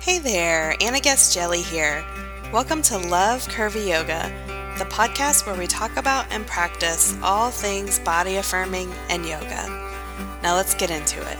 Hey there, Anna Guest-Jelley here. Welcome to Love Curvy Yoga, the podcast where we talk about and practice all things body affirming and yoga. Now let's get into it.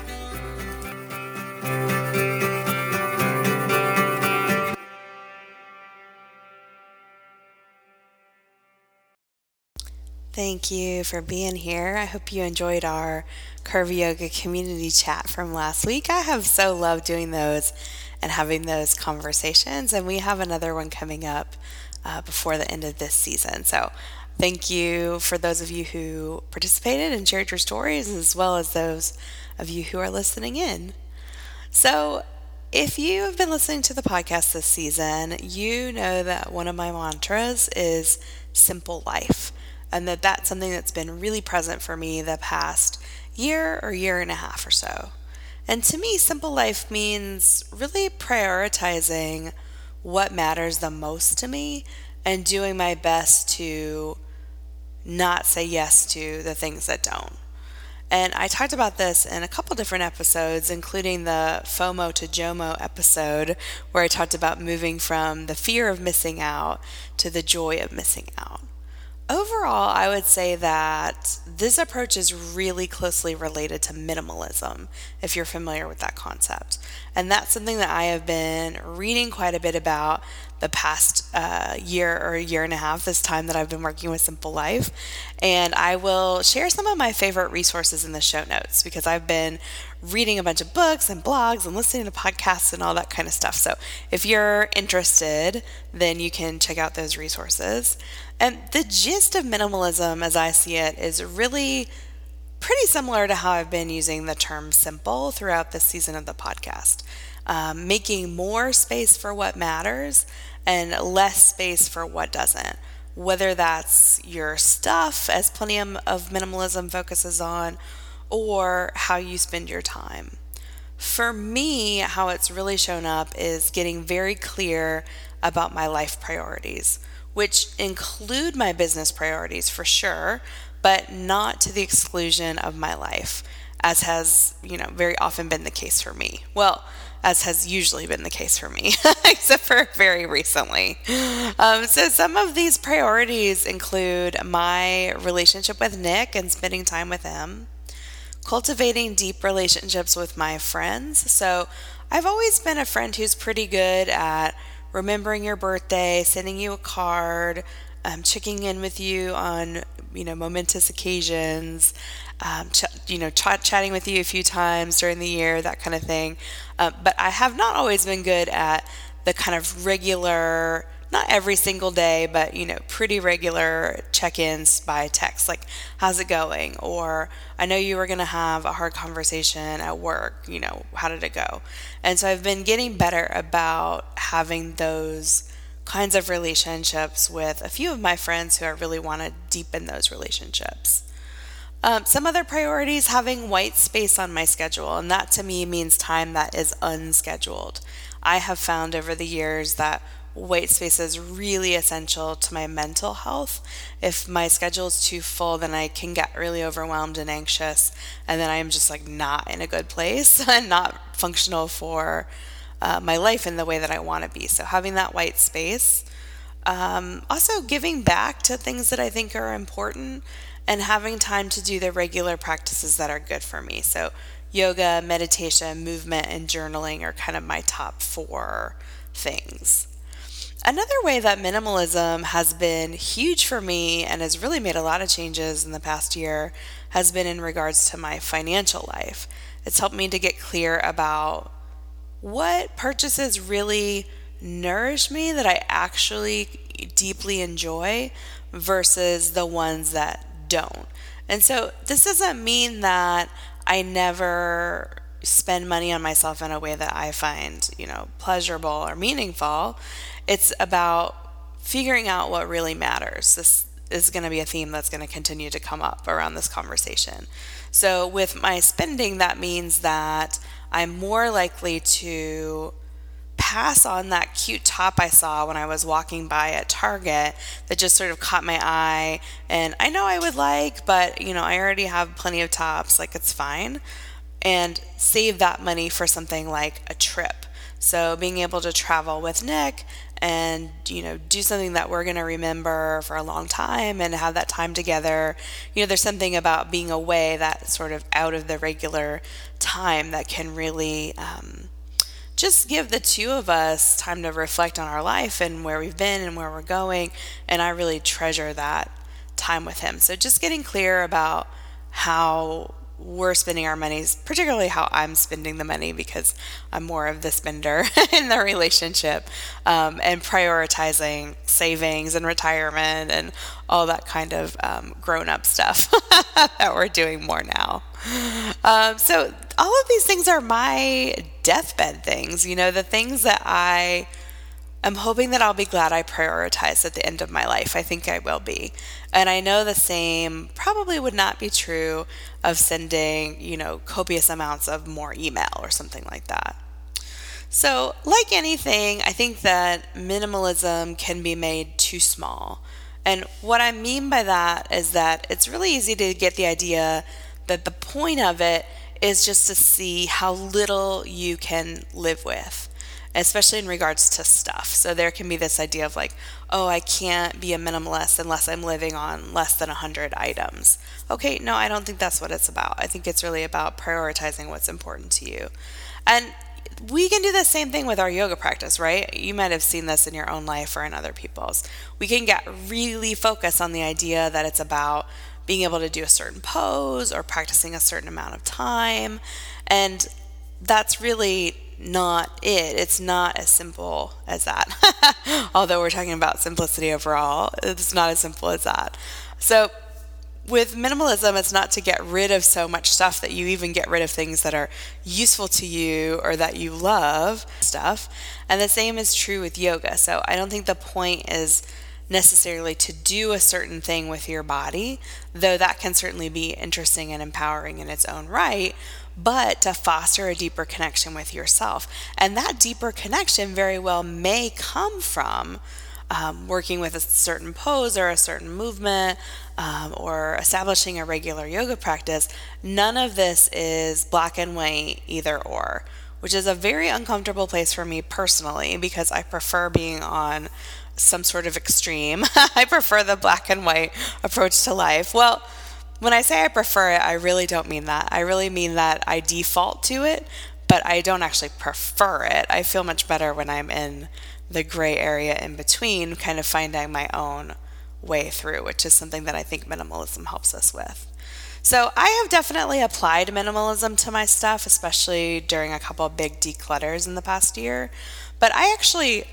Thank you for being here. I hope you enjoyed our Curvy Yoga community chat from last week. I have so loved doing those and having those conversations, and we have another one coming up uh, before the end of this season. So, thank you for those of you who participated and shared your stories, as well as those of you who are listening in. So, if you have been listening to the podcast this season, you know that one of my mantras is simple life and that that's something that's been really present for me the past year or year and a half or so. And to me, simple life means really prioritizing what matters the most to me and doing my best to not say yes to the things that don't. And I talked about this in a couple different episodes, including the FOMO to JOMO episode, where I talked about moving from the fear of missing out to the joy of missing out. Overall, I would say that this approach is really closely related to minimalism, if you're familiar with that concept. And that's something that I have been reading quite a bit about the past uh, year or year and a half, this time that I've been working with Simple Life. And I will share some of my favorite resources in the show notes because I've been reading a bunch of books and blogs and listening to podcasts and all that kind of stuff. So if you're interested, then you can check out those resources. And the gist of minimalism, as I see it, is really pretty similar to how I've been using the term simple throughout this season of the podcast. Um, making more space for what matters and less space for what doesn't. Whether that's your stuff, as plenty of minimalism focuses on, or how you spend your time. For me, how it's really shown up is getting very clear about my life priorities which include my business priorities for sure, but not to the exclusion of my life, as has, you know, very often been the case for me. Well, as has usually been the case for me, except for very recently. Um, so, some of these priorities include my relationship with Nick and spending time with him, cultivating deep relationships with my friends. So, I've always been a friend who's pretty good at remembering your birthday, sending you a card, um, checking in with you on you know momentous occasions, um, ch- you know ch- chatting with you a few times during the year, that kind of thing. Uh, but I have not always been good at the kind of regular not every single day, but you know, pretty regular check-ins by text, like "How's it going?" or "I know you were going to have a hard conversation at work. You know, how did it go?" And so I've been getting better about having those kinds of relationships with a few of my friends who I really want to deepen those relationships. Um, some other priorities having white space on my schedule, and that to me means time that is unscheduled. I have found over the years that white space is really essential to my mental health. If my schedule is too full, then I can get really overwhelmed and anxious, and then I'm just like not in a good place and not functional for uh, my life in the way that I want to be. So, having that white space. Um, also, giving back to things that I think are important and having time to do the regular practices that are good for me. So, yoga, meditation, movement, and journaling are kind of my top four things. Another way that minimalism has been huge for me and has really made a lot of changes in the past year has been in regards to my financial life. It's helped me to get clear about what purchases really nourish me that I actually deeply enjoy versus the ones that don't. And so this doesn't mean that I never spend money on myself in a way that I find, you know, pleasurable or meaningful. It's about figuring out what really matters. This is going to be a theme that's going to continue to come up around this conversation. So, with my spending, that means that I'm more likely to pass on that cute top I saw when I was walking by at Target that just sort of caught my eye and I know I would like, but you know, I already have plenty of tops, like it's fine and save that money for something like a trip. So being able to travel with Nick and you know do something that we're going to remember for a long time and have that time together. You know there's something about being away that sort of out of the regular time that can really um, just give the two of us time to reflect on our life and where we've been and where we're going and i really treasure that time with him. So just getting clear about how we're spending our monies, particularly how I'm spending the money because I'm more of the spender in the relationship, um, and prioritizing savings and retirement and all that kind of um, grown up stuff that we're doing more now. Um, so, all of these things are my deathbed things, you know, the things that I I'm hoping that I'll be glad I prioritized at the end of my life. I think I will be. And I know the same probably would not be true of sending, you know, copious amounts of more email or something like that. So, like anything, I think that minimalism can be made too small. And what I mean by that is that it's really easy to get the idea that the point of it is just to see how little you can live with especially in regards to stuff. So there can be this idea of like, oh, I can't be a minimalist unless I'm living on less than 100 items. Okay, no, I don't think that's what it's about. I think it's really about prioritizing what's important to you. And we can do the same thing with our yoga practice, right? You might have seen this in your own life or in other people's. We can get really focused on the idea that it's about being able to do a certain pose or practicing a certain amount of time. And that's really not it. It's not as simple as that. Although we're talking about simplicity overall, it's not as simple as that. So, with minimalism, it's not to get rid of so much stuff that you even get rid of things that are useful to you or that you love stuff. And the same is true with yoga. So, I don't think the point is necessarily to do a certain thing with your body, though that can certainly be interesting and empowering in its own right but to foster a deeper connection with yourself. And that deeper connection very well may come from um, working with a certain pose or a certain movement um, or establishing a regular yoga practice. None of this is black and white, either or, which is a very uncomfortable place for me personally because I prefer being on some sort of extreme. I prefer the black and white approach to life. Well, when I say I prefer it, I really don't mean that. I really mean that I default to it, but I don't actually prefer it. I feel much better when I'm in the gray area in between, kind of finding my own way through, which is something that I think minimalism helps us with. So I have definitely applied minimalism to my stuff, especially during a couple big declutters in the past year. But I actually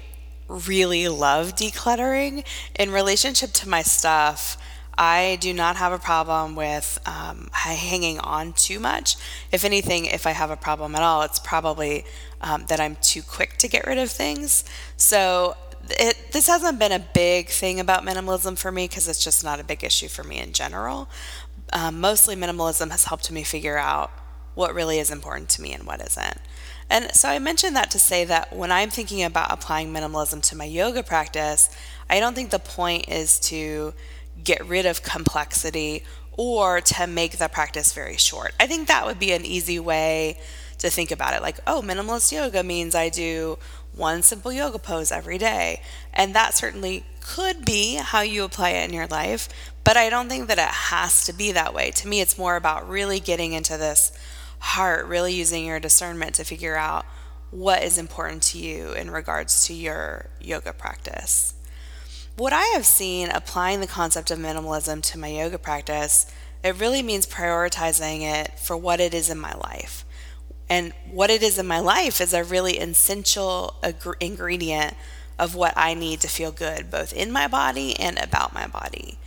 really love decluttering in relationship to my stuff. I do not have a problem with um, hanging on too much. If anything, if I have a problem at all, it's probably um, that I'm too quick to get rid of things. So it, this hasn't been a big thing about minimalism for me because it's just not a big issue for me in general. Um, mostly, minimalism has helped me figure out what really is important to me and what isn't. And so I mentioned that to say that when I'm thinking about applying minimalism to my yoga practice, I don't think the point is to get rid of complexity or to make the practice very short. I think that would be an easy way to think about it. Like, oh, minimalist yoga means I do one simple yoga pose every day. And that certainly could be how you apply it in your life, but I don't think that it has to be that way. To me, it's more about really getting into this heart, really using your discernment to figure out what is important to you in regards to your yoga practice. What I have seen applying the concept of minimalism to my yoga practice, it really means prioritizing it for what it is in my life. And what it is in my life is a really essential ingredient of what I need to feel good, both in my body and about my body.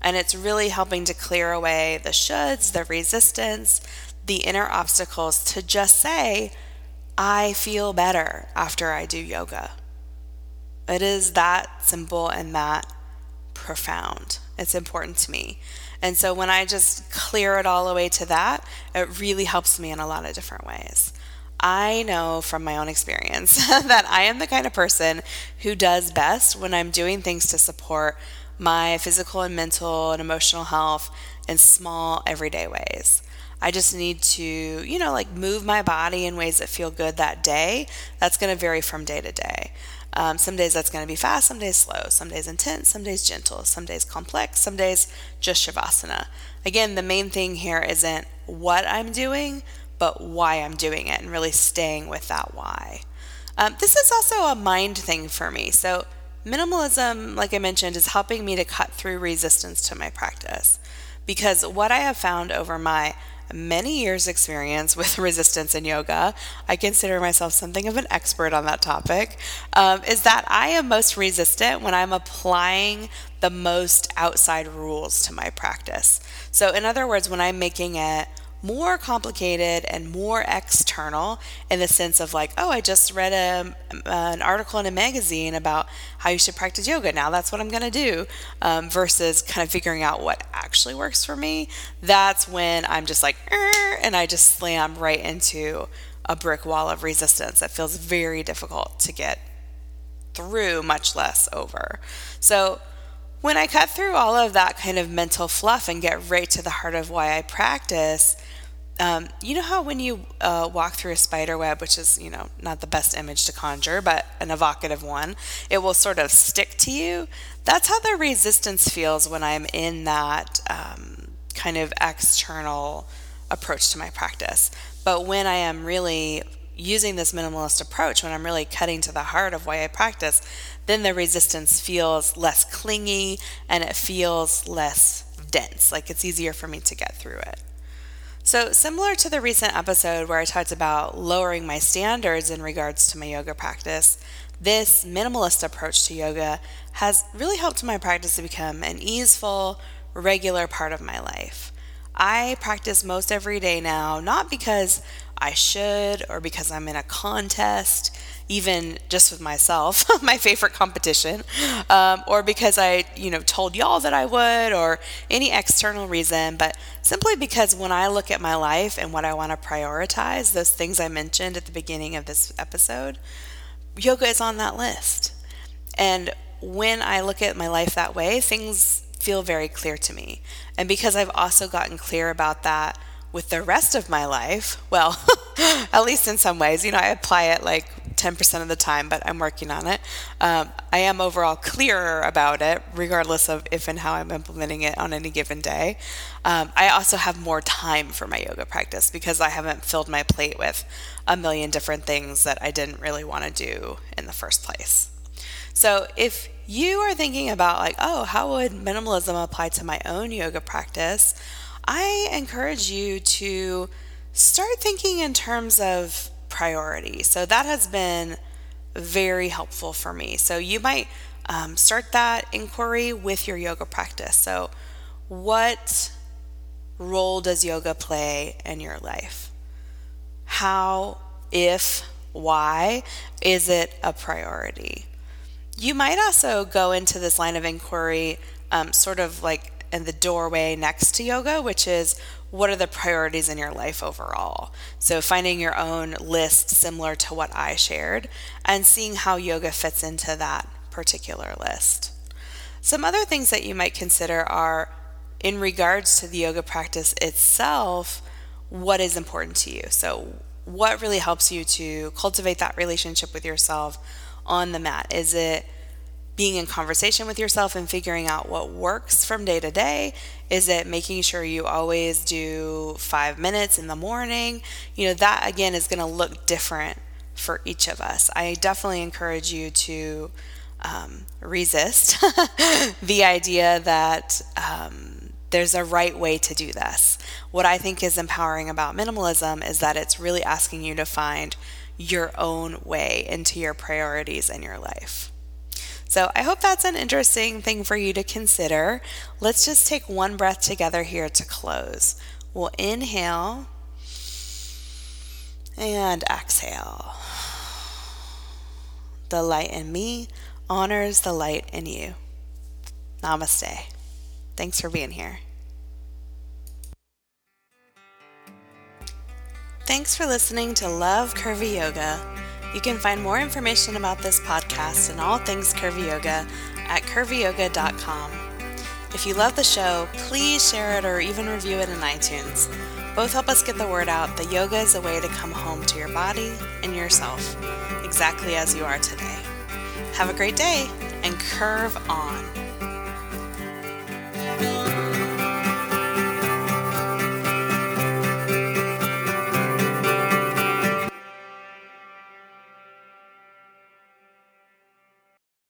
And it's really helping to clear away the shoulds, the resistance, the inner obstacles to just say, I feel better after I do yoga. It is that simple and that profound. It's important to me. And so when I just clear it all away to that, it really helps me in a lot of different ways. I know from my own experience that I am the kind of person who does best when I'm doing things to support my physical and mental and emotional health in small, everyday ways. I just need to, you know, like move my body in ways that feel good that day. That's going to vary from day to day. Um, some days that's going to be fast, some days slow, some days intense, some days gentle, some days complex, some days just Shavasana. Again, the main thing here isn't what I'm doing, but why I'm doing it and really staying with that why. Um, this is also a mind thing for me. So, minimalism, like I mentioned, is helping me to cut through resistance to my practice. Because what I have found over my many years' experience with resistance in yoga, I consider myself something of an expert on that topic, um, is that I am most resistant when I'm applying the most outside rules to my practice. So, in other words, when I'm making it more complicated and more external in the sense of like, oh, I just read a, an article in a magazine about how you should practice yoga. Now that's what I'm going to do, um, versus kind of figuring out what actually works for me. That's when I'm just like, and I just slam right into a brick wall of resistance that feels very difficult to get through, much less over. So, when I cut through all of that kind of mental fluff and get right to the heart of why I practice, um, you know how when you uh, walk through a spider web, which is, you know, not the best image to conjure, but an evocative one, it will sort of stick to you. That's how the resistance feels when I'm in that um, kind of external approach to my practice. But when I am really using this minimalist approach, when I'm really cutting to the heart of why I practice, then the resistance feels less clingy and it feels less dense. Like it's easier for me to get through it. So, similar to the recent episode where I talked about lowering my standards in regards to my yoga practice, this minimalist approach to yoga has really helped my practice to become an easeful, regular part of my life. I practice most every day now, not because I should or because I'm in a contest, even just with myself, my favorite competition, um, or because I, you know, told y'all that I would, or any external reason, but simply because when I look at my life and what I want to prioritize, those things I mentioned at the beginning of this episode, yoga is on that list. And when I look at my life that way, things feel very clear to me. And because I've also gotten clear about that with the rest of my life, well, at least in some ways, you know, I apply it like 10% of the time, but I'm working on it. Um, I am overall clearer about it, regardless of if and how I'm implementing it on any given day. Um, I also have more time for my yoga practice because I haven't filled my plate with a million different things that I didn't really want to do in the first place. So if you are thinking about, like, oh, how would minimalism apply to my own yoga practice? I encourage you to start thinking in terms of priority. So that has been very helpful for me. So you might um, start that inquiry with your yoga practice. So, what role does yoga play in your life? How, if, why is it a priority? You might also go into this line of inquiry um, sort of like in the doorway next to yoga, which is what are the priorities in your life overall. So, finding your own list similar to what I shared and seeing how yoga fits into that particular list. Some other things that you might consider are in regards to the yoga practice itself, what is important to you? So, what really helps you to cultivate that relationship with yourself on the mat? Is it being in conversation with yourself and figuring out what works from day to day? Is it making sure you always do five minutes in the morning? You know, that again is going to look different for each of us. I definitely encourage you to um, resist the idea that um, there's a right way to do this. What I think is empowering about minimalism is that it's really asking you to find your own way into your priorities in your life. So I hope that's an interesting thing for you to consider. Let's just take one breath together here to close. We'll inhale and exhale. The light in me honors the light in you. Namaste. Thanks for being here. Thanks for listening to Love Curvy Yoga. You can find more information about this podcast and all things Curvy Yoga at curvyyoga.com. If you love the show, please share it or even review it in iTunes. Both help us get the word out that yoga is a way to come home to your body and yourself, exactly as you are today. Have a great day and curve on.